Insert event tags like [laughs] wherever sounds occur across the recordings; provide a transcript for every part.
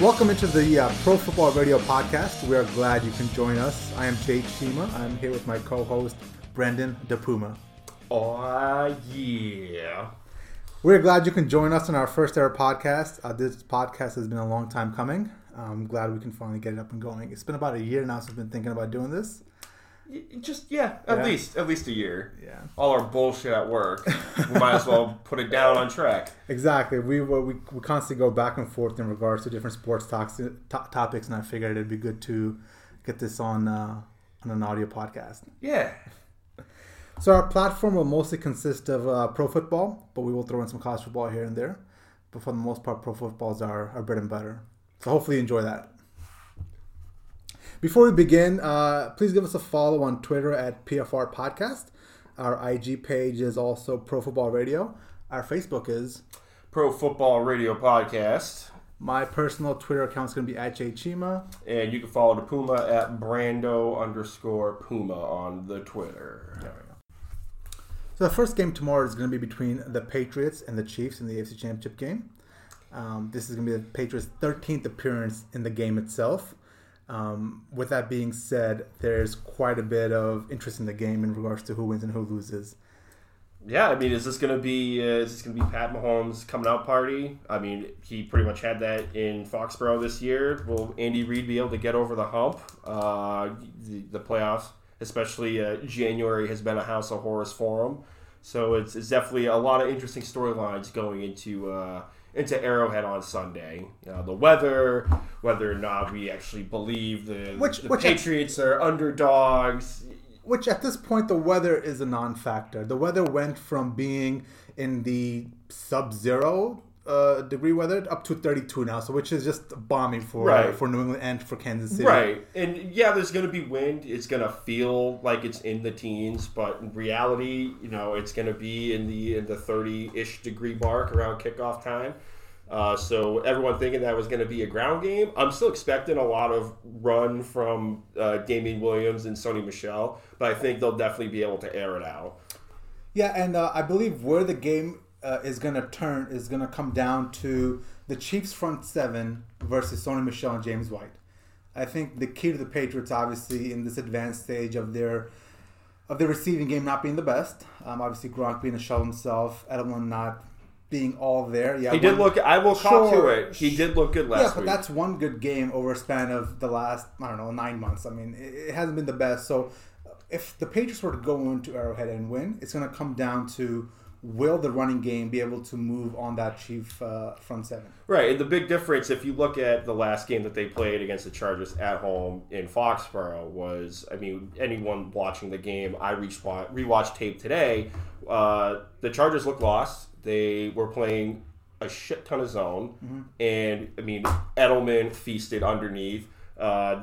Welcome into the uh, Pro Football Radio podcast. We are glad you can join us. I am Jay Shima. I'm here with my co-host Brendan DePuma. Oh yeah. We're glad you can join us on our first ever podcast. Uh, this podcast has been a long time coming. I'm glad we can finally get it up and going. It's been about a year now since I've been thinking about doing this. Just yeah, at Yeah. least at least a year. Yeah. All our bullshit at work. we might as well [laughs] put it down on track. Exactly. We were, we, we constantly go back and forth in regards to different sports talks, to- topics, and I figured it'd be good to get this on uh, on an audio podcast. Yeah. So our platform will mostly consist of uh, pro football, but we will throw in some college football here and there. But for the most part, pro football is our, our bread and butter. So hopefully you enjoy that. Before we begin, uh, please give us a follow on Twitter at PFR Podcast. Our IG page is also Pro Football Radio. Our Facebook is. Pro Football Radio Podcast. My personal Twitter account is going to be at jchima. And you can follow the Puma at Brando underscore Puma on the Twitter. So the first game tomorrow is going to be between the Patriots and the Chiefs in the AFC Championship game. Um, this is going to be the Patriots' 13th appearance in the game itself. Um, with that being said, there's quite a bit of interest in the game in regards to who wins and who loses. Yeah, I mean, is this gonna be uh, is this gonna be Pat Mahomes' coming out party? I mean, he pretty much had that in Foxborough this year. Will Andy Reid be able to get over the hump? Uh, the, the playoffs, especially uh, January, has been a house of horrors for him. So it's, it's definitely a lot of interesting storylines going into uh, into Arrowhead on Sunday. You know, the weather, whether or not we actually believe the, Which- the which Patriots are underdogs. Which at this point, the weather is a non-factor. The weather went from being in the sub-zero uh, degree weather up to 32 now, so which is just bombing for Right. for New England and for Kansas City. Right. And yeah, there's going to be wind. It's going to feel like it's in the teens, but in reality, you know, it's going to be in the in the 30-ish degree mark around kickoff time. Uh, so everyone thinking that was going to be a ground game, I'm still expecting a lot of run from uh, Damien Williams and Sony Michel, but I think they'll definitely be able to air it out. Yeah, and uh, I believe where the game uh, is going to turn is going to come down to the Chiefs' front seven versus Sony Michel and James White. I think the key to the Patriots, obviously, in this advanced stage of their of their receiving game not being the best. Um, obviously, Gronk being a shell himself, Edelman not being all there. Yeah, He did one- look. I will cop to it. He did look good last year. yeah, but week. that's one good game over a span of the last I don't know nine months. I mean, it, it hasn't been the best. So, if the Patriots were to go into Arrowhead and win, it's going to come down to will the running game be able to move on that Chief uh, front seven? Right, and the big difference, if you look at the last game that they played against the Chargers at home in Foxborough, was I mean, anyone watching the game, I rewatched tape today. Uh, the Chargers looked lost. They were playing a shit ton of zone, and I mean, Edelman feasted underneath. Uh,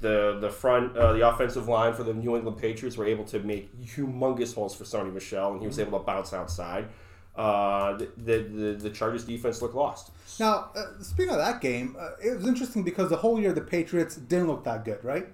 the the front uh, the offensive line for the New England Patriots were able to make humongous holes for Sony Michel, and he was able to bounce outside. Uh, the, the the the Chargers defense looked lost. Now, uh, speaking of that game, uh, it was interesting because the whole year the Patriots didn't look that good, right?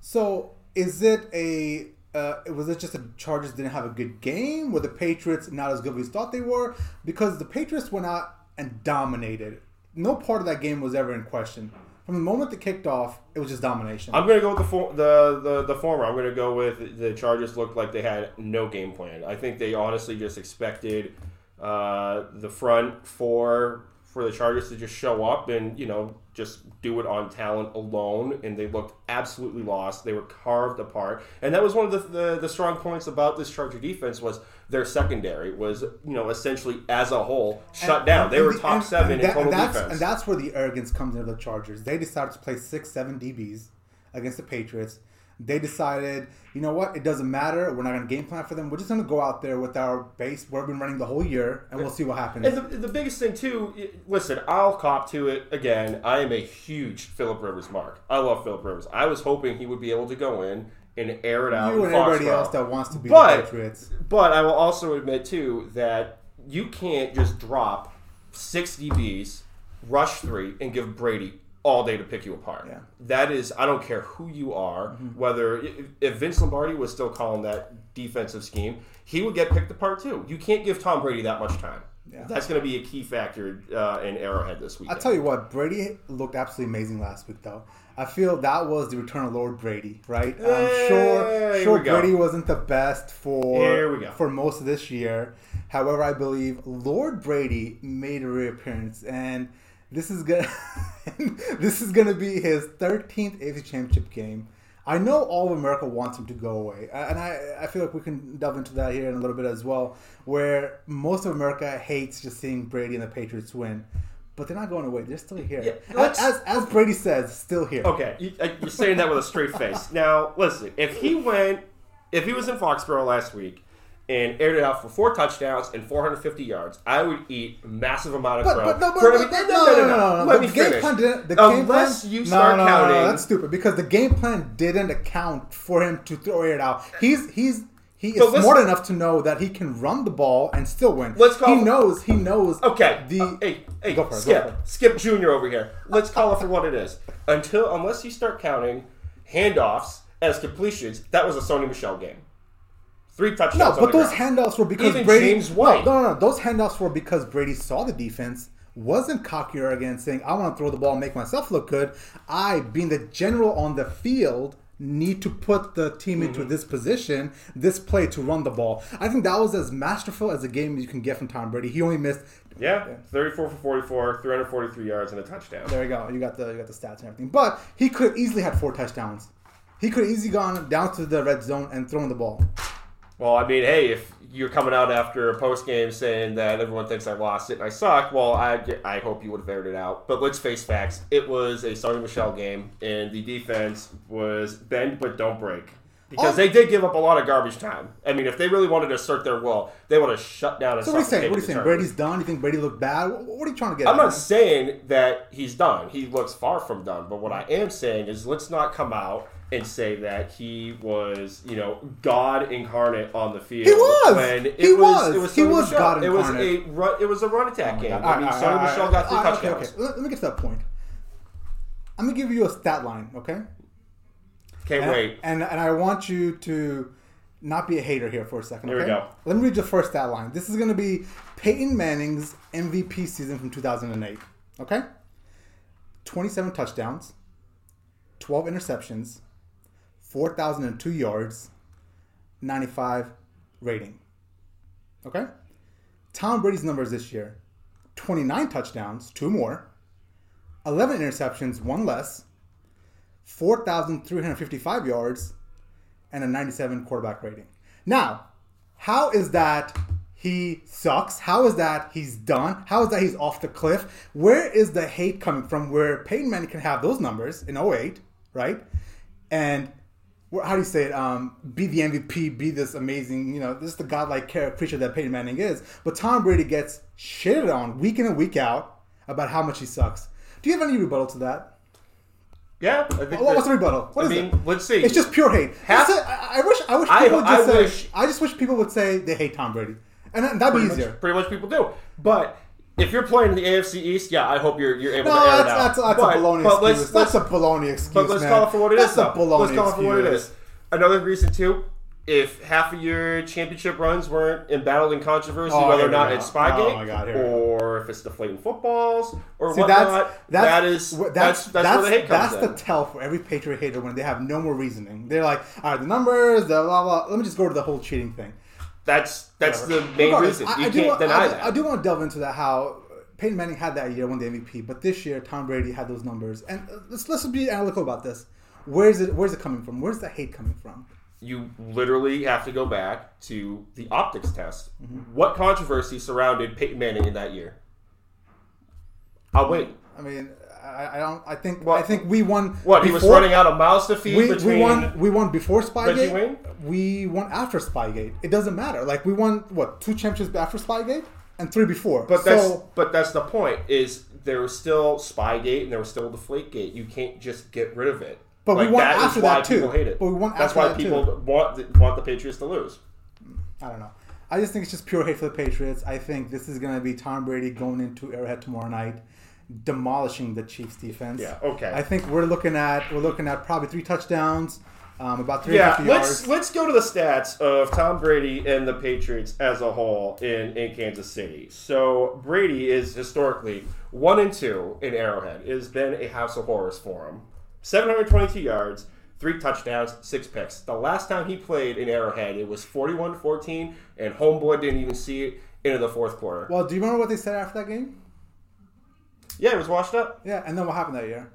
So, is it a uh, was it just the Chargers didn't have a good game? Were the Patriots not as good as we thought they were? Because the Patriots went out and dominated. No part of that game was ever in question. From the moment they kicked off, it was just domination. I'm gonna go with the for, the, the the former. I'm gonna go with the Chargers looked like they had no game plan. I think they honestly just expected uh, the front four for the Chargers to just show up and you know just do it on talent alone, and they looked absolutely lost. They were carved apart, and that was one of the the, the strong points about this Charger defense was their secondary was you know essentially as a whole shut And- down. They were the- top and- seven and in that- total and that's, defense. And that's where the arrogance comes into the Chargers. They decided to play six, seven DBs against the Patriots. They decided, you know what? It doesn't matter. We're not going to game plan for them. We're just going to go out there with our base where we've been running the whole year, and we'll see what happens. And the, the biggest thing too, listen, I'll cop to it again. I am a huge Philip Rivers mark. I love Philip Rivers. I was hoping he would be able to go in and air it out. you and everybody else that wants to be But- Patriots. But I will also admit too that you can't just drop six DBs, rush three, and give Brady all day to pick you apart. Yeah. That is, I don't care who you are, mm-hmm. whether if- if Vince Lombardi was still calling that defensive scheme, he would get picked apart too. You can't give Tom Brady that much time. Yeah. That's going to be a key factor uh, in Arrowhead this week. I tell you what, Brady looked absolutely amazing last week, though. I feel that was the return of Lord Brady, right? I'm Eh, sure, sure. Brady wasn't the best for Here we go. for most of this year. However, I believe Lord Brady made a reappearance, and this is gonna [laughs] this is gonna be his 13th AFC Championship game. I know all of America wants him to go away, and I, I feel like we can delve into that here in a little bit as well, where most of America hates just seeing Brady and the Patriots win, but they're not going away; they're still here. Yeah, as, as as Brady says, still here. Okay, you, uh, you're saying that with a straight face. Now, listen, if he went, if he was in Foxborough last week and aired it out for four touchdowns and 450 yards, I would eat massive amount of But, crow. but no, but, but, every- no, no, no, no, no, Let The me game finish. plan didn't. The game Unless plan, you start no, no, counting. No, that's stupid because the game plan didn't account for him to throw it out. He's he's he is listen- smart enough to know that he can run the ball and still win. Let's call- He knows. He knows. Okay. The uh, hey, hey, Go for it, go Skip, for it. Skip Junior over here. Let's call it for what it is. Until unless you start counting handoffs as completions, that was a Sony Michel game. Three touchdowns. no, but those ground. handoffs were because Even Brady. James White. No, no, no. Those handoffs were because Brady saw the defense. Wasn't cocky or arrogant, saying, "I want to throw the ball and make myself look good." I, being the general on the field, need to put the team into Mm-hmm. this position, this play to run the ball. I think that was as masterful as a game you can get from Tom Brady. He only missed. Yeah, 34 for 44, 343 yards and a touchdown. There you go. You got the you got the stats and everything. But he could have easily had four touchdowns. He could have easily gone down to the red zone and thrown the ball. Well, I mean, hey, if you're coming out after a post game saying that everyone thinks I lost it and I suck, well, I, I hope you would have aired it out. But let's face facts. It was a Sony Michel game, and the defense was bend but don't break. Because Oh. they did give up a lot of garbage time. I mean, if they really wanted to assert their will, they would have shut down So what are you saying? What are you saying? Brady's done. You think Brady looked bad? What are you trying to get? I'm not man? saying that he's done. He looks far from done. But what I am saying is let's not come out and say that he was, you know, God incarnate on the field. He was! When it He was. was! It was He was. God It was a run. It was a run attack oh game. All I mean, right, Sony right, Michel all got three right, all right, touchdowns. Okay, okay. Let, me get to that point. I'm gonna give you a stat line, okay? Can't And, wait. And and I want you to not be a hater here for a second. Here we go. Let me read the first stat line. This is gonna be Peyton Manning's MVP season from 2008. Okay. 27 touchdowns, 12 interceptions, 4,002 yards, 95 rating. Okay? Tom Brady's numbers this year 29 touchdowns, two more, 11 interceptions, one less, 4,355 yards, and a 97 quarterback rating. Now, how is that he sucks? How is that he's done? How is that he's off the cliff? Where is the hate coming from where Peyton Manning can have those numbers in 08, right? And how do you say it? Um, be the MVP, be this amazing, you know, this is the godlike creature that Peyton Manning is. But Tom Brady gets shitted on week in and week out about how much he sucks. Do you have any rebuttal to that? Yeah, I think What- What's the rebuttal? What I is mean, it? let's see. It's just pure hate. Half-. I, I wish. I wish I- people would I just say. wish- I just wish people would say they hate Tom Brady, and that- that'd be easier. much, pretty much people do. But if you're playing in the AFC East, yeah, I hope you're you're able No, to air that's it out. that's, that's but, a baloney but excuse. let's, that's a baloney excuse. But let's man. call it for what it is. That's a baloney Let's call it for what it excuse. Another reason too. If half of your championship runs weren't embattled in controversy, Oh, whether or not it's Spygate, Oh, my God, here we go. or if it's deflating footballs, or See, whatnot, that's, that's, that is wh- that's that's, where the hate comes that's in. the tell for every Patriot hater when they have no more reasoning. They're like, all right, the numbers, the blah blah. Let me just go to the whole cheating thing. That's that's the main Regardless, reason. I- You I do can't want- deny I, that. I do want to delve into that. How Peyton Manning had that year, won the MVP, but this year Tom Brady had those numbers. And uh, let's let's be analytical about this. Where's it? Where's it coming from? Where's the hate coming from? you literally have to go back to the optics test. Mm-hmm. What controversy surrounded Peyton Manning in that year? I'll wait. I mean, I, I don't. I think. What- I think we won. What he was running out of mouths to feed We, between. we won. We won before Spygate. win? We won after Spygate. It doesn't matter. Like we won what two championships after Spygate and three before. But that's but that's the point. Is there was still Spygate and there was still Deflategate. You can't just get rid of it. But we won that after why that, too. People hate it. But we won That's after why that, people too. want the, want the Patriots to lose. I don't know. I just think it's just pure hate for the Patriots. I think this is going to be Tom Brady going into Arrowhead tomorrow night, demolishing the Chiefs defense. Yeah, okay. I think we're looking at we're looking at probably three touchdowns, um, about Yeah, 350 let's let's go to the stats of Tom Brady and the Patriots as a whole in, in Kansas City. So Brady is historically one and two in Arrowhead. It has been a house of horrors for him. 722 yards, three touchdowns, six picks. The last time he played in Arrowhead, it was 41-14, and Homeboy didn't even see it into the fourth quarter. Well, do you remember what they said after that game? Yeah, it was washed up. Yeah, and then what happened that year?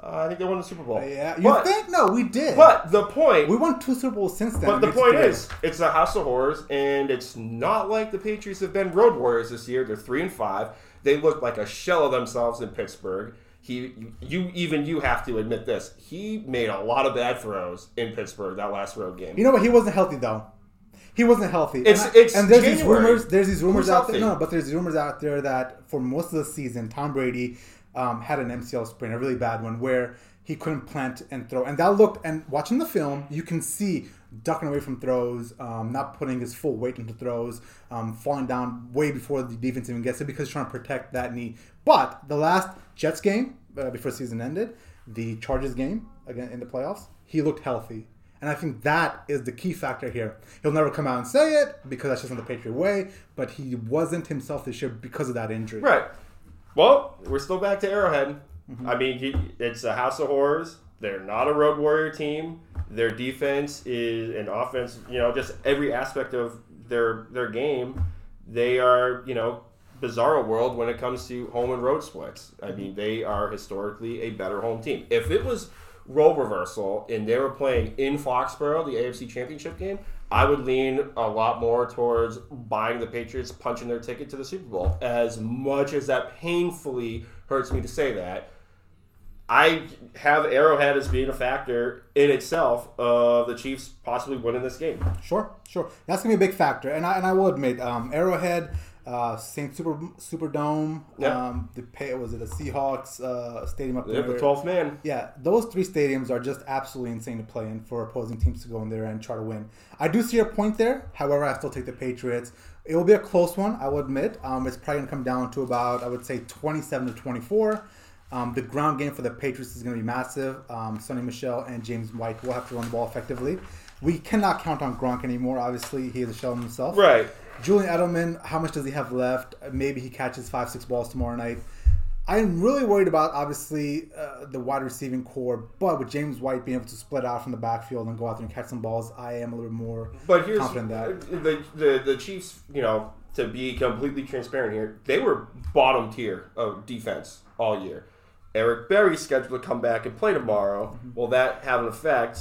Uh, I think they won the Super Bowl. Yeah, you but, think? No, we did. But the point we won two Super Bowls since then. But the point is, it's a house of horrors, and it's not like the Patriots have been road warriors this year. They're three and five. They look like a shell of themselves in Pittsburgh. He, you, even you have to admit this. He made a lot of bad throws in Pittsburgh that last road game. you know what? He wasn't healthy though. He wasn't healthy. It's- and, I- it's and there's these rumors. There's these rumors Who's out there. No, but there's rumors out there that for most of the season, Tom Brady um, had an MCL sprain, a really bad one, where he couldn't plant and throw. And that looked. And watching the film, you can see ducking away from throws, um, not putting his full weight into throws, um, falling down way before the defense even gets it because he's trying to protect that knee. But the last Jets game uh, before the season ended, the Chargers game again in the playoffs, he looked healthy. And I think that is the key factor here. He'll never come out and say it because that's just not the Patriot way, but he wasn't himself this year because of that injury. Right. Well, we're still back to Arrowhead. Mm-hmm. I mean, he, it's a house of horrors. They're not a road warrior team. Their defense is an offense. You know, just every aspect of their their game, they are you know bizarro world when it comes to home and road splits. I mean, they are historically a better home team. If it was role reversal and they were playing in Foxborough, the AFC Championship game, I would lean a lot more towards buying the Patriots, punching their ticket to the Super Bowl. As much as that painfully hurts me to say that, I have Arrowhead as being a factor in itself of the Chiefs possibly winning this game. Sure, sure. That's gonna be a big factor, and I and I will admit, um, Arrowhead, uh, Saint Super Superdome, Yeah. um, the pay was it the Seahawks uh, stadium up They're there? the 12th man. Yeah, those three stadiums are just absolutely insane to play in for opposing teams to go in there and try to win. I do see your point there. However, I still take the Patriots. It will be a close one, I will admit. Um, it's probably going to come down to about, I would say, 27 to 24. Um, the ground game for the Patriots is going to be massive. Um, Sony Michel and James White will have to run the ball effectively. We cannot count on Gronk anymore. Obviously, he is a shell of himself. Right. Julian Edelman, how much does he have left? Maybe he catches five, six balls tomorrow night. I'm really worried about obviously uh, the wide receiving core, but with James White being able to split out from the backfield and go out there and catch some balls, I am a little more But here's confident that. the, the the Chiefs. You know, to be completely transparent here, they were bottom tier of defense all year. Eric Berry's scheduled to come back and play tomorrow. Mm-hmm. Will that have an effect?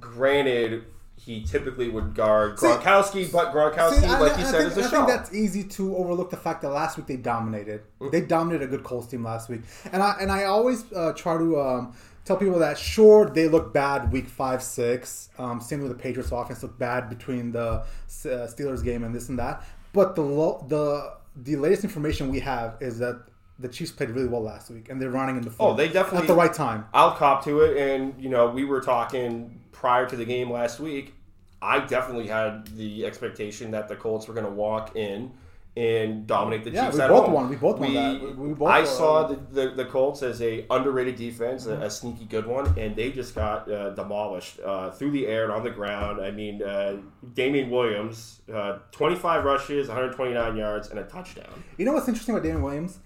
Granted, he typically would guard See- Gronkowski, but Gronkowski, See, I- like I- you I said, think, is a I think that's easy to overlook the fact that last week they dominated. They dominated a good Colts team last week, and I and I always uh, try to um, tell people that sure they look bad week five, six. Um, same with the Patriots offense looked bad between the uh, Steelers game and this and that. But the lo- the the latest information we have is that the Chiefs played really well last week, and they're running in the Oh, they definitely at the right time. I'll cop to it, and you know, we were talking prior to the game last week. I definitely had the expectation that the Colts were going to walk in and dominate the Yeah, Chiefs we at both home. won. We both won that. We- we both I won. saw the, the, the Colts as a underrated defense, a, a sneaky good one, and they just got uh, demolished uh, through the air and on the ground. I mean, uh, Damien Williams, uh, 25 rushes, 129 yards, and a touchdown. You know what's interesting about Damien Williams?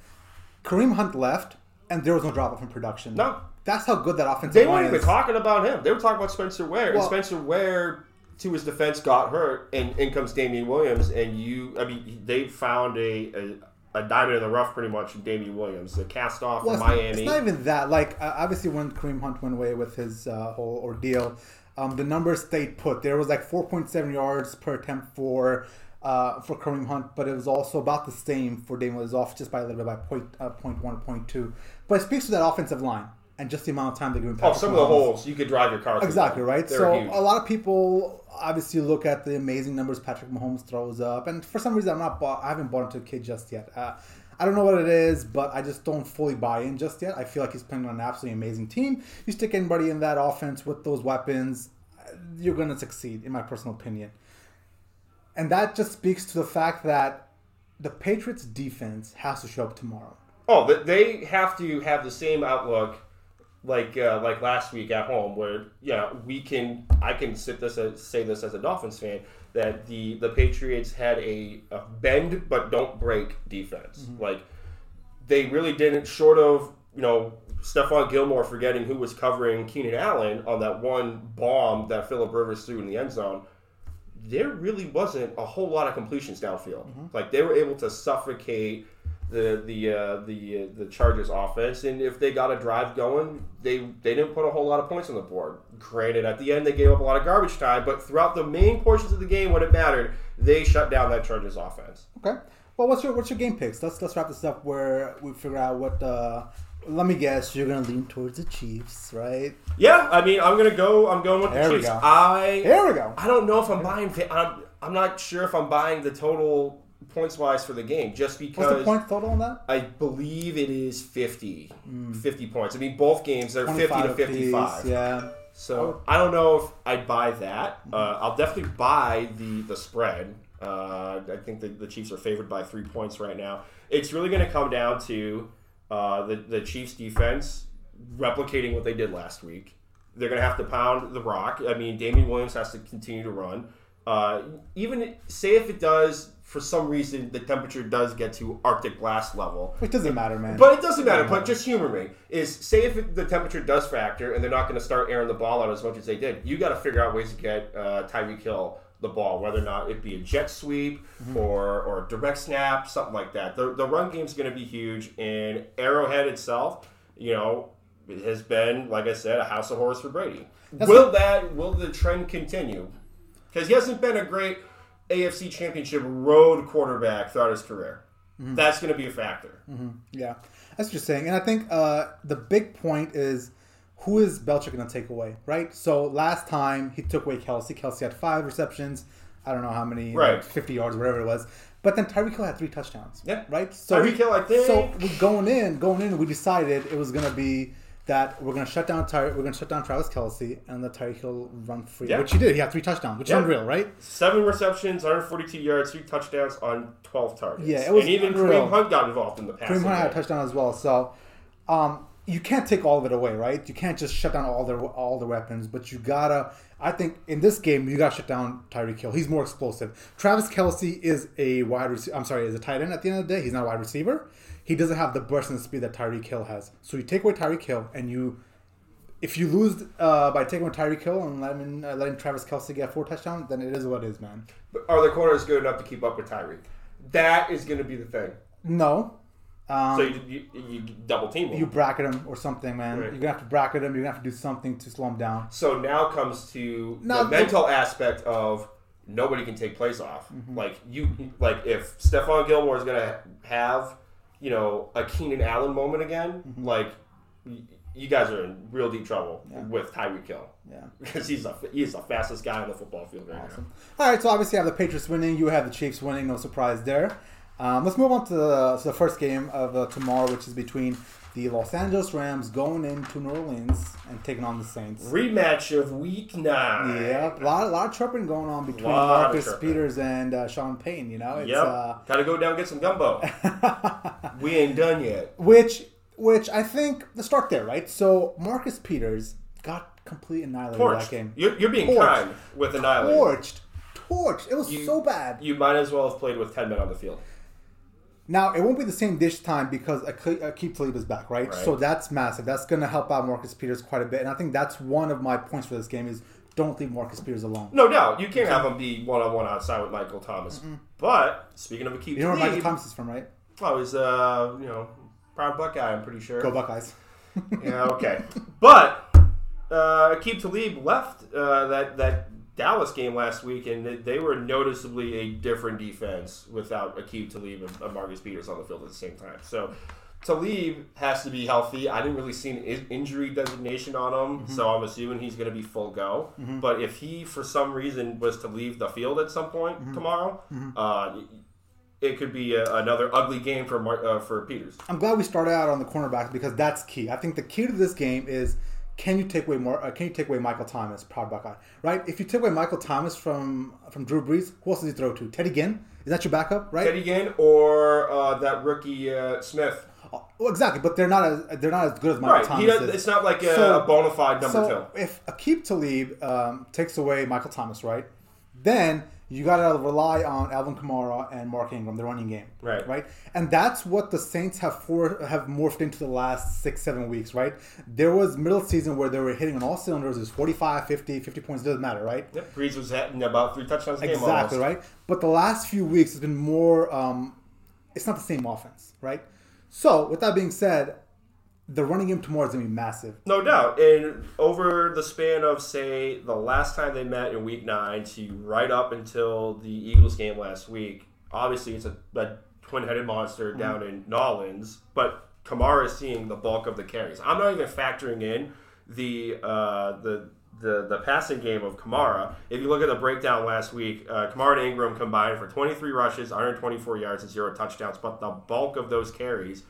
Kareem Hunt left, and there was no drop off in production. No. That's how good that offensive They weren't even is. talking about him. They were talking about Spencer Ware. and Spencer Ware, to his defense, got hurt, and in comes Damien Williams. And you, I mean, they found a, a, a diamond in the rough pretty much in Damien Williams. The cast off Well, from it's, Miami. it's not even that. Like uh, obviously, when Kareem Hunt went away with his uh, whole ordeal, um, the numbers stayed put. There was like 4.7 yards per attempt for uh, for Kareem Hunt, but it was also about the same for Damien Williams, off just by a little bit by point, uh, point one, point two. But it speaks to that offensive line and just the amount of time they're giving. oh, Patrick some of the holes you could drive your car through. Exactly right. They're so huge. a lot of people obviously look at the amazing numbers Patrick Mahomes throws up, and for some reason I'm not. Bought, I haven't bought into the kid just yet. Uh, I don't know what it is, but I just don't fully buy in just yet. I feel like he's playing on an absolutely amazing team. You stick anybody in that offense with those weapons, you're going to succeed, in my personal opinion. And that just speaks to the fact that the Patriots defense has to show up tomorrow. Oh, they have to have the same outlook like uh, like last week at home, where yeah, we can I can sit this as, say this as a Dolphins fan that the the Patriots had a, a bend but don't break defense. Like they really didn't, short of you know Stephon Gilmore forgetting who was covering Keenan Allen on that one bomb that Philip Rivers threw in the end zone. There really wasn't a whole lot of completions downfield. Like they were able to suffocate the the uh, the uh, the Chargers offense, and if they got a drive going, they they didn't put a whole lot of points on the board. Granted, at the end they gave up a lot of garbage time, but throughout the main portions of the game when it mattered, they shut down that Chargers offense. Okay. Well, what's your what's your game picks? Let's let's wrap this up where we figure out what. Uh, let me guess, you're gonna lean towards the Chiefs, right? Yeah, I mean, I'm gonna go. I'm going with the There we Chiefs. go. I Here we go. I don't know if I'm buying. I'm, I'm not sure if I'm buying the total points wise for the game, just because What's the point total on that? I believe it is 50, 50 points. I mean, both games are 50 to 25 apiece, 55. Yeah. So I don't know if I'd buy that. Uh, I'll definitely buy the the spread. Uh, I think the, the Chiefs are favored by three points right now. It's really going to come down to uh, the the Chiefs defense replicating what they did last week. They're going to have to pound the rock. I mean, Damien Williams has to continue to run. Uh, even say if it does, for some reason, the temperature does get to Arctic blast level. Which doesn't matter, man. But it doesn't matter. But just humor me. Is say if the temperature does factor and they're not going to start airing the ball out as much as they did, you got to figure out ways to get uh, Tyreek Hill the ball, whether or not it be a jet sweep or or a direct snap, something like that. The the run game's going to be huge, and Arrowhead itself, you know, it has been like I said, a house of horrors for Brady. will that will the trend continue? Because he hasn't been a great AFC Championship road quarterback throughout his career. That's going to be a factor. Yeah, that's what you're saying, and I think uh, the big point is who is Belichick going to take away, right? So last time he took away Kelce. Kelce had five receptions. I don't know how many, Right. like 50 yards, whatever it was. But then Tyreek Hill had three touchdowns. Yeah. right. So Tyreek Hill, I think- So we going in, going in, we decided it was going to be that we're going to shut down Ty- we're going to shut down Travis Kelce and let Tyreek Hill run free, Yeah. which he did. He had three touchdowns, which Yeah. is unreal, right? Seven receptions, 142 yards, three touchdowns on 12 targets. Yeah, it was and even unreal. Kareem Hunt got involved in the passing. Kareem Hunt had a touchdown as well. So um, you can't take all of it away, right? You can't just shut down all the all the weapons, but you gotta. I think in this game you gotta shut down Tyreek Hill. He's more explosive. Travis Kelce is a wide. receiver. I'm sorry, is a tight end at the end of the day. He's not a wide receiver. He doesn't have the burst and speed that Tyreek Hill has. So you take away Tyreek Hill, and you. If you lose uh, by taking away Tyreek Hill and letting, uh, letting Travis Kelce get four touchdowns, then it is what it is, man. But Are the corners good enough to keep up with Tyreek? That is going to be the thing. No. Um, So you, you, you double team him. you bracket him or something, man. Right. You're gonna have to bracket him. You're gonna have to do something to slow him down. so now comes to Now- the mental aspect of nobody can take plays off. Mm-hmm. Like you, like if Stephon Gilmore is going to have, you know, a Keenan Allen moment again, Mm-hmm. like y- you guys are in real deep trouble with Tyreek Hill. Yeah. [laughs] because he's a, he's the fastest guy on the football field right Awesome. All right, so obviously you have the Patriots winning. You have the Chiefs winning. No surprise there. Um, let's move on to the, to the first game of uh, tomorrow, which is between the Los Angeles Rams going into New Orleans and taking on the Saints. Rematch of Week Nine. Yeah, a lot, a lot of chirping going on between Marcus. Peters and uh, Sean Payne. You know, it's, Yep. uh, Gotta go down and get some gumbo. [laughs] we ain't done yet. which which I think the start there, right? So Marcus Peters got completely annihilated in that game. You're, you're being Torched. kind with Annihilate. Torched, torched. It was You- so bad. You might as well have played with 10 men on the field. Now it won't be the same dish time because Ake- Aqib Talib is back, right? Right. So that's massive. That's going to help out Marcus Peters quite a bit, and I think that's one of my points for this game is don't leave Marcus Peters alone. No doubt. You can't have him be one on one outside with Michael Thomas. But, speaking of Aqib You know where Michael Thomas is from, right? oh, he's, uh, you know, proud Buckeye, I'm pretty sure. Go Buckeyes. [laughs] Yeah, okay. but uh, Aqib Talib left uh, that that Dallas game last week, and they, were noticeably a different defense without Aqib Talib and, Marcus Peters on the field at the same time. So Talib has to be healthy. I didn't really see an injury designation on him, so I'm assuming he's going to be full go. But if he, for some reason, was to leave the field at some point tomorrow, uh, it could be a, another ugly game for Mar- uh, for Peters. I'm glad we started out on the cornerbacks because that's key. I think the key to this game is can you take away more? Uh, can you take away Michael Thomas, proud Buckeye, right? If you take away Michael Thomas from from Drew Brees, who else does he throw to? Teddy Ginn? Is that your backup, right? Teddy Ginn or uh, that rookie uh, Smith. Well, exactly, but they're not as they're not as good as Michael Right. Thomas. Does, is. it's not like a, So- a bona fide number so two. if Aqib Talib um, takes away Michael Thomas, right, then you got to rely on Alvin Kamara and Mark Ingram, the running game, Right. right, and that's what the Saints have for have morphed into the last six seven weeks, right. There was middle season where they were hitting on all cylinders. It was 45, 50, 50 points doesn't matter, right. Yep. Brees was hitting about three touchdowns a game. Exactly right. But the last few weeks has been more. Um, it's not the same offense, right? So with that being said, the running game tomorrow is going to be massive. No doubt. And over the span of, say, the last time they met in week nine to right up until the Eagles game last week, obviously it's a, a twin headed monster down in Nolans, but Kamara is seeing the bulk of the carries. I'm not even factoring in the uh, the the, the passing game of Kamara. If you look at the breakdown last week, uh, Kamara and Ingram combined for 23 rushes, 124 yards, and zero touchdowns, but the bulk of those carries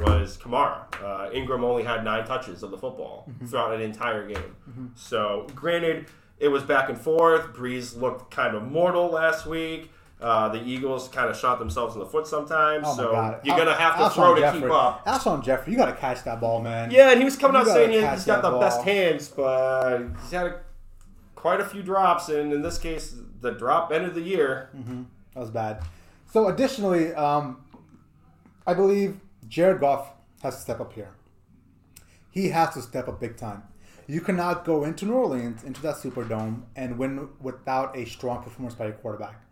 was Kamara. Uh, Ingram only had nine touches of the football throughout an entire game. So, granted, it was back and forth. Brees looked kind of mortal last week. Uh, the Eagles kind of shot themselves in the foot sometimes. Oh so god! you're gonna have to Alshon throw to Jeffery. keep up. Alshon Jeffery, you got to catch that ball, man. Yeah, and he was coming You out saying he- he's got the best hands, but he's had a, quite a few drops, and in this case, the drop ended the year. That was bad. So additionally, um, I believe Jared Goff has to step up here. He has to step up big time. You cannot go into New Orleans, into that Superdome, and win without a strong performance by your quarterback.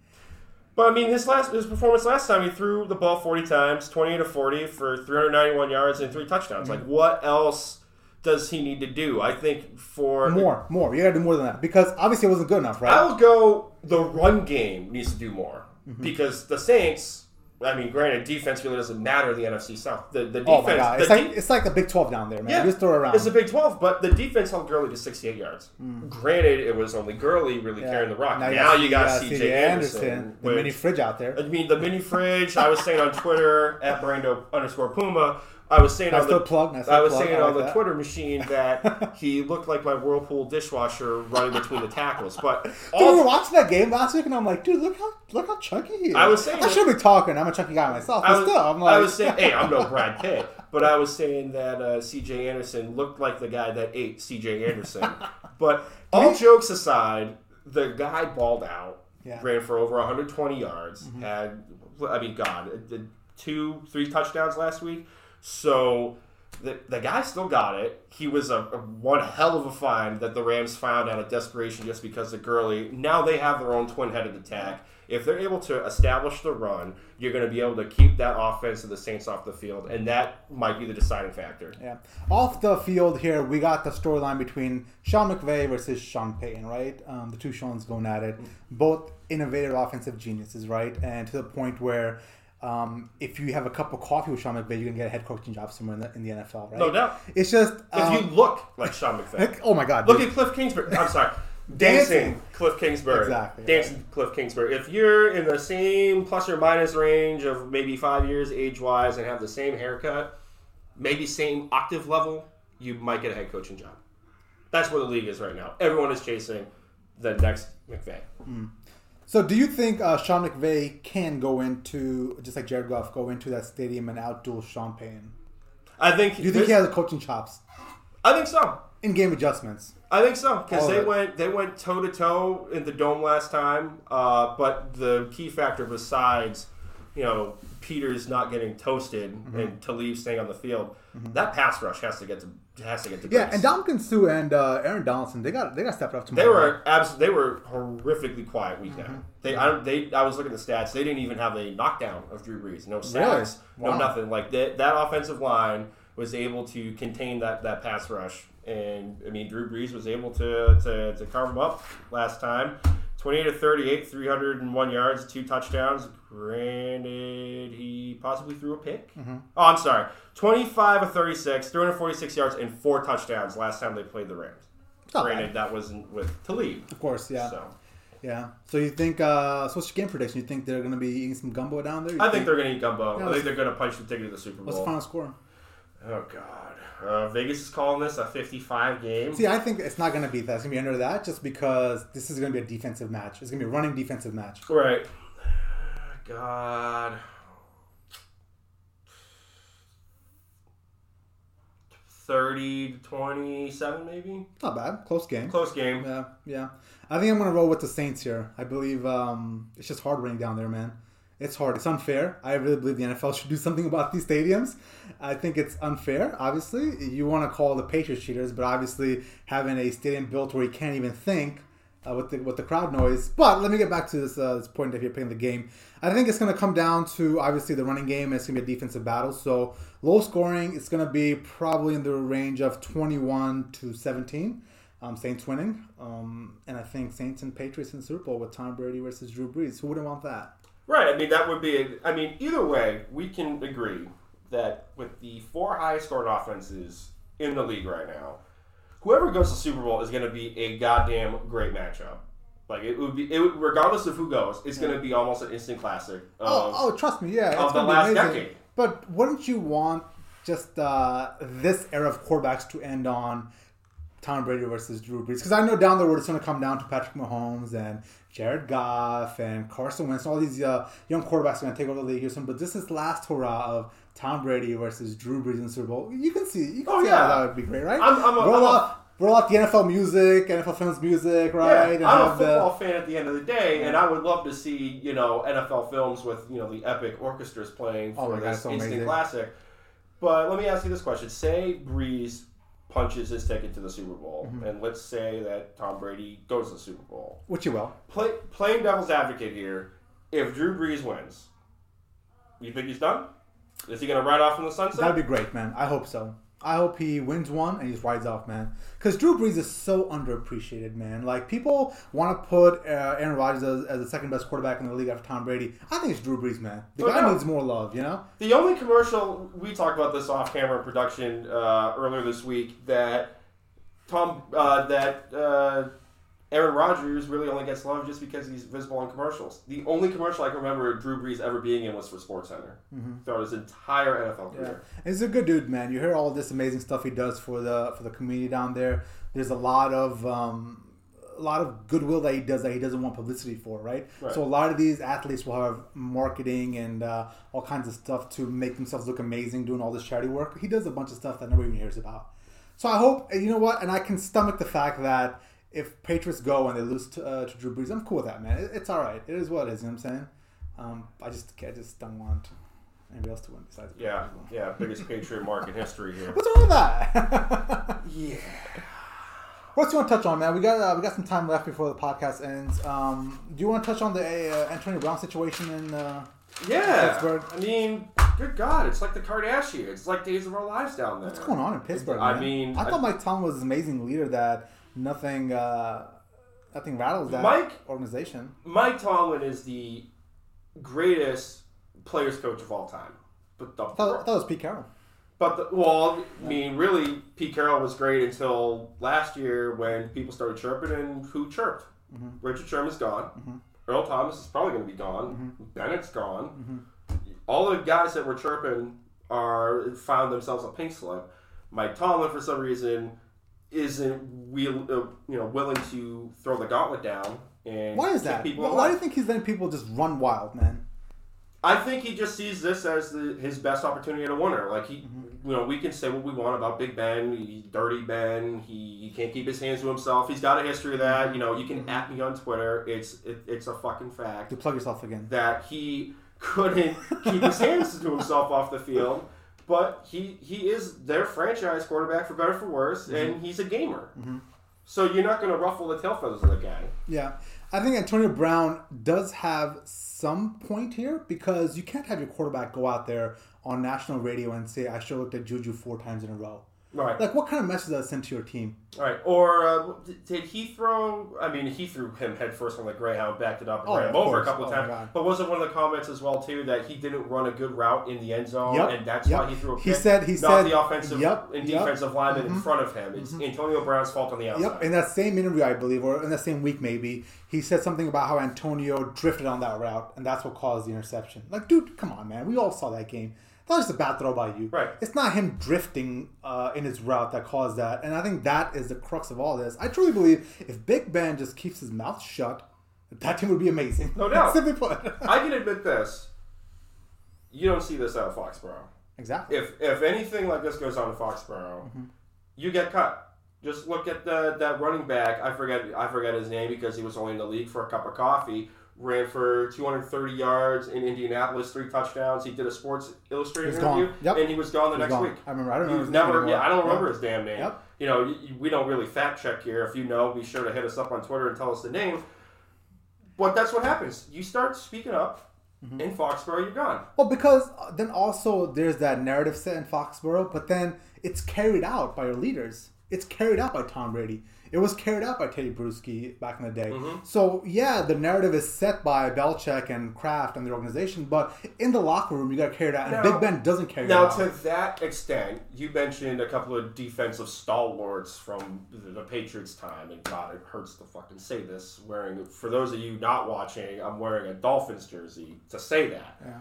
But I mean, his last his performance last time, he threw the ball forty times, twenty to forty for three hundred ninety one yards and three touchdowns. Like, what else does he need to do? I think for More, more. You got to do more than that because obviously it wasn't good enough, right? I will go. The run game needs to do more Mm-hmm. because the Saints. I mean, granted, defense really doesn't matter in the NFC South. The the defense. oh my god, the it's like de- it's like the Big Twelve down there, man. Yeah, You just throw it around. It's a Big 12, but the defense held Gurley to 68 yards. Granted, it was only Gurley really Mm. Yeah. carrying the rock. Now, got- you got, CJ Anderson. the which- mini fridge out there. I mean, the mini fridge. I was saying on Twitter at Brando underscore Puma. I was saying on the plug, I was plug, saying I on the that. Twitter machine that [laughs] he looked like my Whirlpool dishwasher running between the tackles. But Dude, we were watching that game last week, and I'm like, dude, look how look how chunky he is. I was saying I should be talking. I'm a chunky guy myself, but I was, still, I'm like, I was saying, hey, I'm no [laughs] Brad Pitt, but I was saying that uh, C.J. Anderson looked like the guy that ate C.J. Anderson. [laughs] but all jokes aside, the guy balled out, Yeah. Mm-hmm. ran for over 120 yards, had, I mean, God, did two, three touchdowns last week. So the, the guy still got it. He was a, a one hell of a find that the Rams found out of desperation just because of Gurley. Now they have their own twin-headed attack. If they're able to establish the run, you're going to be able to keep that offense of the Saints off the field, and that might be the deciding factor. Yeah. Off the field here, we got the storyline between Sean McVay versus Sean Payton, right? Um, the two Sean's going at it. Both innovative offensive geniuses, right? And to the point where um, if you have a cup of coffee with Sean McVay, you can get a head coaching job somewhere in the, in the NFL, right? No doubt. It's just. If Um, you look like Sean McVay, like, [laughs] oh my God. look dude. at Cliff Kingsbury. I'm sorry. [laughs] Dancing. Dancing Cliff Kingsbury. Exactly. Dancing Cliff Kingsbury. If you're in the same plus or minus range of maybe five years age wise and have the same haircut, maybe same octave level, you might get a head coaching job. That's where the league is right now. Everyone is chasing the next McVay. So, do you think uh, Sean McVay can go into, just like Jared Goff, go into that stadium and outduel Sean Payton? I think. Do you think he has the coaching chops? I think so. In game adjustments. I think so because they went they went toe to toe in the dome last time. Uh, but the key factor besides you know Peters not getting toasted Mm-hmm. and Talib staying on the field, that pass rush has to get to has to get to Yeah, and Ndamukong Suh and uh, Aaron Donaldson, they got they got stepped up They tomorrow. were abs- They were horrifically quiet week Mm-hmm. They, I, they, I was looking at the stats. They didn't even have a knockdown of Drew Brees. No sacks. Wow. No nothing. Like that, that offensive line was able to contain that, that pass rush, and I mean Drew Brees was able to to, to carve them up last time. 28 to 38, 301 yards, two touchdowns. Granted, he possibly threw a pick. Mm-hmm. Oh, I'm sorry. 25 of 36, 346 yards, and four touchdowns last time they played the Rams. Granted, bad. that wasn't with Talib. Of course, yeah, So yeah. So you think? Uh, so what's your game prediction? You think they're going to be eating some gumbo down there? You I think they're going to eat gumbo. Yeah, I think they're going to punch the ticket to the Super Bowl. What's the final score? Oh God, uh, Vegas is calling this a 55 game. See, I think it's not going to be that. It's going to be under that, just because this is going to be a defensive match. It's going to be a running defensive match. Right. [sighs] God. 30 to 27, maybe. Not bad. Close game. Close game. Yeah, yeah. I think I'm gonna roll with the Saints here. I believe um, it's just hard running down there, man. It's hard. It's unfair. I really believe the NFL should do something about these stadiums. I think it's unfair. Obviously, you want to call the Patriots cheaters, but obviously having a stadium built where you can't even think uh, with the with the crowd noise. But let me get back to this uh, this point if you're playing the game. I think it's going to come down to obviously the running game. It's going to be a defensive battle. So low scoring. It's going to be probably in the range of 21 to 17. Um, Saints winning, um, and I think Saints and Patriots in Super Bowl with Tom Brady versus Drew Brees. Who wouldn't want that? Right. I mean, that would be. A, I mean, either way, we can agree that with the four highest scored offenses in the league right now, whoever goes to Super Bowl is going to be a goddamn great matchup. Like it would be, it would, regardless of who goes, it's going to be almost an instant classic. Of, Oh, oh, trust me, yeah, it's of the last amazing. decade. But wouldn't you want just uh, this era of quarterbacks to end on Tom Brady versus Drew Brees? Because I know down the road it's going to come down to Patrick Mahomes and Jared Goff and Carson Wentz. All these uh, young quarterbacks are going to take over the league here soon. But this is last hurrah of Tom Brady versus Drew Brees in the Super Bowl. You can see, you can Oh, see yeah. how that would be great, right? I'm- I'm a- roll I'm a- out, roll out the NFL music, NFL Films music, right? Yeah, And I'm a have the- football fan at the end of the day, and I would love to see you know NFL films with you know the epic orchestras playing Oh for God, this so instant amazing. classic. But let me ask you this question: Say Brees punches his ticket to the Super Bowl, Mm-hmm. and let's say that Tom Brady goes to the Super Bowl. Which you will. Play, playing devil's advocate here, if Drew Brees wins, you think he's done? Is he going to ride off in the sunset? That'd be great, man. I hope so. I hope he wins one and he just rides off, man. Because Drew Brees is so underappreciated, man. Like people want to put uh, Aaron Rodgers as, as the second best quarterback in the league after Tom Brady. I think it's Drew Brees, man. The No guy doubt. needs more love, you know. The only commercial we talked about this off camera production uh, earlier this week that Tom uh, that uh, Aaron Rodgers really only gets love just because he's visible in commercials. The only commercial I can remember Drew Brees ever being in was for SportsCenter throughout his entire NFL Mm-hmm. Yeah, career. he's a good dude, man. You hear all this amazing stuff he does for the for the community down there. There's a lot of um, a lot of goodwill that he does that he doesn't want publicity for, right? Right. So a lot of these athletes will have marketing and uh, all kinds of stuff to make themselves look amazing, doing all this charity work. He does a bunch of stuff that nobody even hears about. So I hope you know what, and I can stomach the fact that if Patriots go and they lose to, uh, to Drew Brees, I'm cool with that, man. It, it's all right. It is what it is. You know what I'm saying? Um, I just I just don't want anybody else to win besides. Yeah, Patriots. yeah, biggest Patriot mark in history here. What's wrong with that? [laughs] Yeah. What you want to touch on, man? We got uh, we got some time left before the podcast ends. Um, do you want to touch on the uh, Antonio Brown situation in? Uh, Yeah. Pittsburgh. I mean, good God, it's like the Kardashians. It's like Days of Our Lives down there. what's going on in Pittsburgh? I man? mean, I I- thought Mike Tomlin was this amazing leader that nothing uh, nothing rattles that Mike- organization. Mike Tomlin is the greatest players coach of all time. But the I thought, I thought it was Pete Carroll. but the, well, I mean, really, Pete Carroll was great until last year when people started chirping, and who chirped? Mm-hmm. Richard Sherman's gone. Mm-hmm. Earl Thomas is probably going to be gone. Mm-hmm. Bennett's gone. All the guys that were chirping are found themselves a pink slip. Mike Tomlin, for some reason, isn't wheel, uh, you know willing to throw the gauntlet down. And Why is that? People Why, why do you think he's letting people just run wild, man? I think he just sees this as the, his best opportunity at a winner. Like he, Mm-hmm. you know, we can say what we want about Big Ben. He's dirty Ben. He, he can't keep his hands to himself. He's got a history of that. You know, you Mm-hmm. can at me on Twitter. It's it, it's a fucking fact To plug yourself again. that he couldn't keep his hands to himself off the field. But he he is their franchise quarterback for better for worse, Mm-hmm. and he's a gamer. So you're not going to ruffle the tail feathers of the guy. Yeah, I think Antonio Brown does have some point here because you can't have your quarterback go out there on national radio and say, "I should have looked at Juju four times in a row." Right. Like, what kind of message does that send to your team? All right. Or uh, did- he throw? I mean, he threw him headfirst on the Greyhound, backed it up, and Oh, ran him over a couple of Oh, times. But wasn't one of the comments as well too that he didn't run a good route in the end zone, Yep. and that's Yep. why he threw a pick. He said- he not said- the offensive Yep. and defensive lineman Mm-hmm. in front of him. It's Antonio Brown's fault on the outside. Yep, in that same interview, I believe, or in that same week, maybe he said something about how Antonio drifted on that route, and that's what caused the interception. Like, dude, come on, man, we all saw that game. That was just a bad throw by you. Right. It's not him drifting uh, in his route that caused that, and I think that is the crux of all this. I truly believe if Big Ben just keeps his mouth shut, that team would be amazing. No doubt. [laughs] Simply put. I can admit this. You don't see this out of Foxborough. Exactly. If if anything like this goes on in Foxborough, Mm-hmm. you get cut. Just look at the that running back. I forget I forget his name because he was only in the league for a cup of coffee. Ran for 230 yards in Indianapolis, three touchdowns. He did a Sports Illustrated He's interview. Yep. and he was gone the He's next gone. week. I remember. I don't He know. was his name never. Yeah, I don't remember his damn name. Yep. You know, y- y- we don't really fact check here. If you know, be sure to hit us up on Twitter and tell us the name. But that's what happens. You start speaking up Mm-hmm. in Foxborough, you're gone. Well, because uh, then also there's that narrative set in Foxborough, but then it's carried out by your leaders. It's carried out by Tom Brady. It was carried out by Tedy Bruschi back in the day. Mm-hmm. So yeah, the narrative is set by Belichick and Kraft and the organization, but in the locker room you got carried out, and Now- Big Ben doesn't carry Now, it out. Now, to that extent, you mentioned a couple of defensive stalwarts from the, the Patriots' time, and God, it hurts to fucking say this. Wearing, for those of you not watching, I'm wearing a Dolphins jersey to say that. Yeah.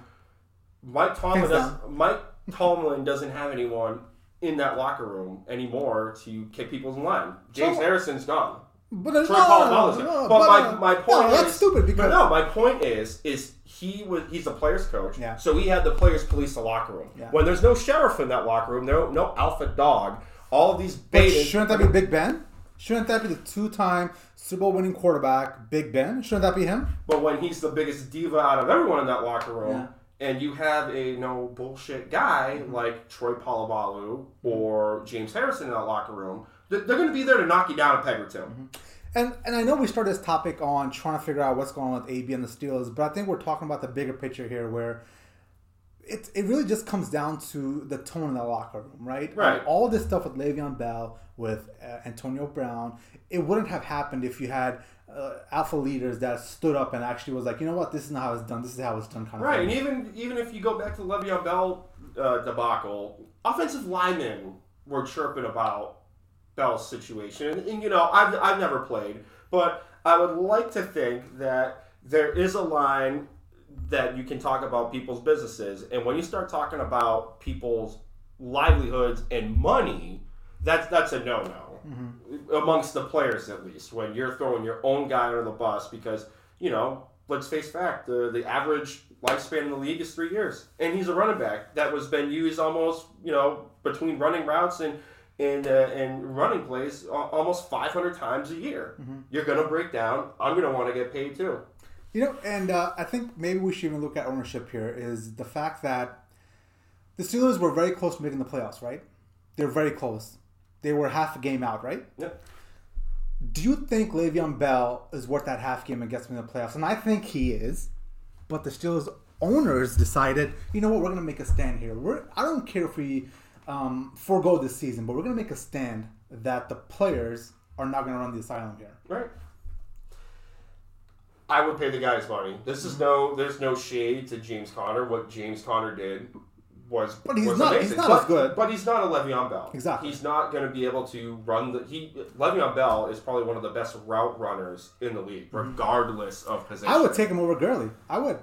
Mike Tomlin, does, Mike Tomlin doesn't have anyone in that locker room anymore to kick people in line. James So- Harrison's gone. But Troy no, Polamalu's no, no, but, my, uh, my point no, is stupid because no, my point is is he was he's a players coach. Yeah. So he had the players police the locker room. Yeah. When there's no sheriff in that locker room, no no alpha dog. All of these But shouldn't that be Big Ben? Shouldn't that be the two-time Super Bowl winning quarterback, Big Ben? Shouldn't that be him? But when he's the biggest diva out of everyone in that locker room, and you have a no bullshit guy Mm-hmm. like Troy Polamalu or James Harrison in that locker room, they're, going to be there to knock you down a peg or 2 Mm-hmm. And and I know we started this topic on trying to figure out what's going on with AB and the Steelers, but I think we're talking about the bigger picture here, where it it really just comes down to the tone in the locker room, right? Right. And all this stuff with Le'Veon Bell, with uh, Antonio Brown, it wouldn't have happened if you had uh, alpha leaders that stood up and actually was like, you know what, this is not how it's done. This is how it's done, kind of Right, thing. and even even if you go back to the Le'Veon Bell uh, debacle, offensive linemen were chirping about Bell's situation, and, and, you know I've I've never played, but I would like to think that there is a line that you can talk about people's businesses, and when you start talking about people's livelihoods and money, that's that's a no no amongst the players at least. When you're throwing your own guy under the bus because you know let's face fact the the average lifespan in the league is three years, and he's a running back that was been used almost you know between running routes and. And, uh, and running plays almost 500 times a year. You're going to break down. I'm going to want to get paid too. You know, and uh, I think maybe we should even look at ownership here. Is the fact that the Steelers were very close to making the playoffs, right? They're very close. They were half a game out, right? Yep. Do you think Le'Veon Bell is worth that half game and gets me in the playoffs? And I think he is. But the Steelers owners decided, you know what, we're going to make a stand here. We're, I don't care if we um, forego this season, but we're going to make a stand that the players are not going to run the asylum here. Right. I would pay the guys money. This is no, there's no shade to James Conner. What James Conner did was, But he's was not- amazing. he's not but, as good. But he's not a Le'Veon Bell. Exactly. He's not going to be able to run the. He Le'Veon Bell is probably one of the best route runners in the league, regardless of position. Mm-hmm. I would take him over Gurley. I would.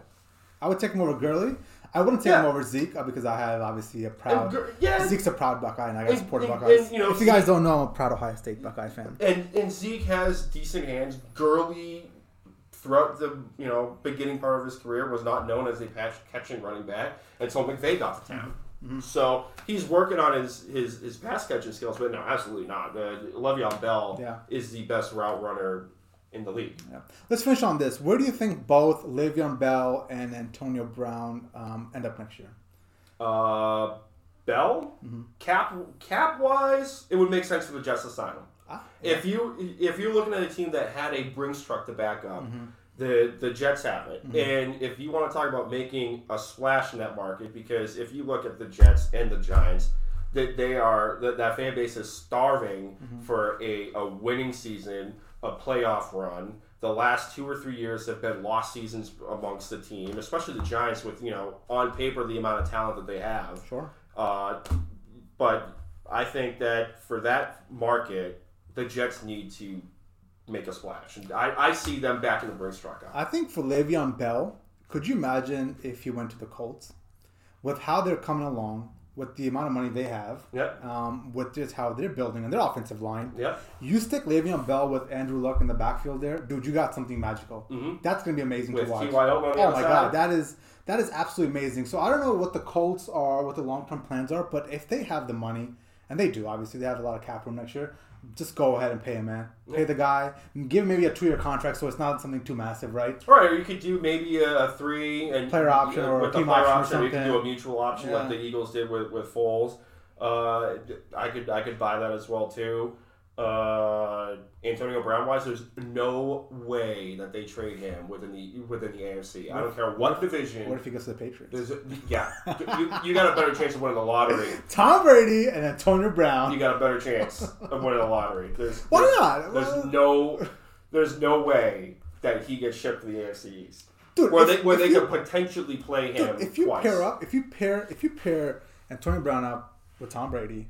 I would take him over Gurley. I wouldn't take him over Zeke uh, because I have obviously a proud. And yeah. Zeke's a proud Buckeye, and I got support Buckeyes. and, you know, if you guys don't know, I'm a proud Ohio State Buckeye fan. And and Zeke has decent hands. Gurley, throughout the you know beginning part of his career, was not known as a patch catching running back until McVay got to town. Mm-hmm. So he's working on his, his his pass catching skills, but no, absolutely not. Uh, Le'Veon Bell Yeah. is the best route runner in the league. Yeah. Let's finish on this. Where do you think both Le'Veon Bell and Antonio Brown um, end up next year? Uh, Bell, Mm-hmm. cap cap wise, it would make sense for the Jets to sign him. Ah, If you if you're looking at a team that had a Brinks truck to back up, Mm-hmm. the the Jets have it. And if you want to talk about making a splash in that market, because if you look at the Jets and the Giants, that they are that, that fan base is starving Mm-hmm. for a, a winning season, a playoff run. The last two or three years have been lost seasons amongst the team, especially the Giants with you know on paper the amount of talent that they have. Sure. Uh, but I think that for that market, the Jets need to make a splash. And I, I see them back in the Brinks truck. I think for Le'Veon Bell, could you imagine if he went to the Colts? With how they're coming along, with the amount of money they have, Yep. um, with just how they're building and their offensive line. Yep. You stick Le'Veon Bell with Andrew Luck in the backfield there, dude. You got something magical. Mhm. That's gonna be amazing With to watch. T.Y. Hilton on the oh my god, that is that is absolutely amazing. So I don't know what the Colts are, what the long term plans are, but if they have the money, and they do, obviously they have a lot of cap room next year. Just go ahead and pay him, man. Pay the guy. Give him maybe a two year contract, so it's not something too massive, right? Right, or you could do maybe a, a three and Player option or a team player option or You could do a mutual option Yeah. like the Eagles did with with Foles. Uh, I could I could buy that as well too. Uh, Antonio Brown wise, there's no way that they trade him within the within the AFC. I don't care what division. What if he goes to the Patriots? There's a, yeah, you, you got a better chance of winning the lottery. [laughs] Tom Brady and Antonio Brown. You got a better chance of winning the lottery. There's Why there's- not? There's Well- no there's no way that he gets shipped to the AFC East. Dude, where if- they where they you- could potentially play him Dude, if you twice. pair up, if you pair, if you pair Antonio Brown up with Tom Brady,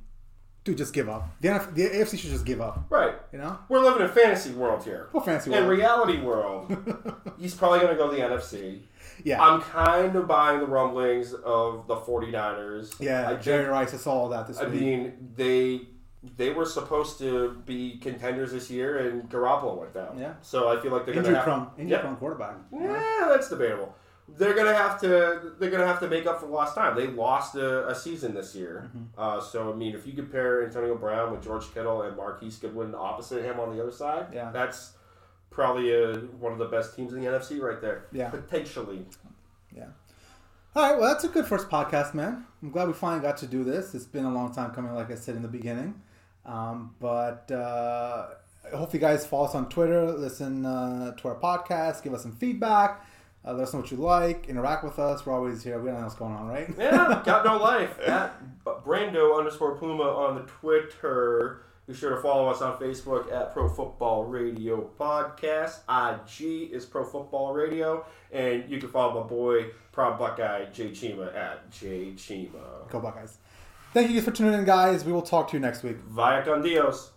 dude, just give up. The, NF the AFC should just give up. right? You know, We're living in fantasy world here. well, fancy In reality world, [laughs] he's probably going to go to the NFC. yeah, I'm kind of buying the rumblings of the 49ers. yeah. I Jerry think, Rice, I saw all that this I week. I mean, they they were supposed to be contenders this year, and Garoppolo went down. Yeah. So I feel like they're going to have. prone, injury Yeah. prone quarterback. Yeah, that's debatable. They're gonna have to. They're gonna have to make up for lost time. They lost a, a season this year. Mm-hmm. Uh, so I mean, if you compare Antonio Brown with George Kittle and Marquise Goodwin opposite him on the other side, Yeah. that's probably a, one of the best teams in the NFC right there. Yeah. potentially. Yeah. All right. Well, that's a good first podcast, man. I'm glad we finally got to do this. It's been a long time coming, like I said in the beginning. Um, but uh, I hope you guys follow us on Twitter, listen uh, to our podcast, give us some feedback, uh, let us know what you like, interact with us. We're always here. We don't know what's going on, right? Yeah, got no life [laughs] at Brando underscore Puma on the Twitter. Be sure to follow us on Facebook at Pro Football Radio Podcast. IG is Pro Football Radio, and you can follow my boy Proud Buckeye Jay Chima at Jay Chima. Go Buckeyes. Thank you guys for tuning in, guys. We will talk to you next week. Vaya con Dios.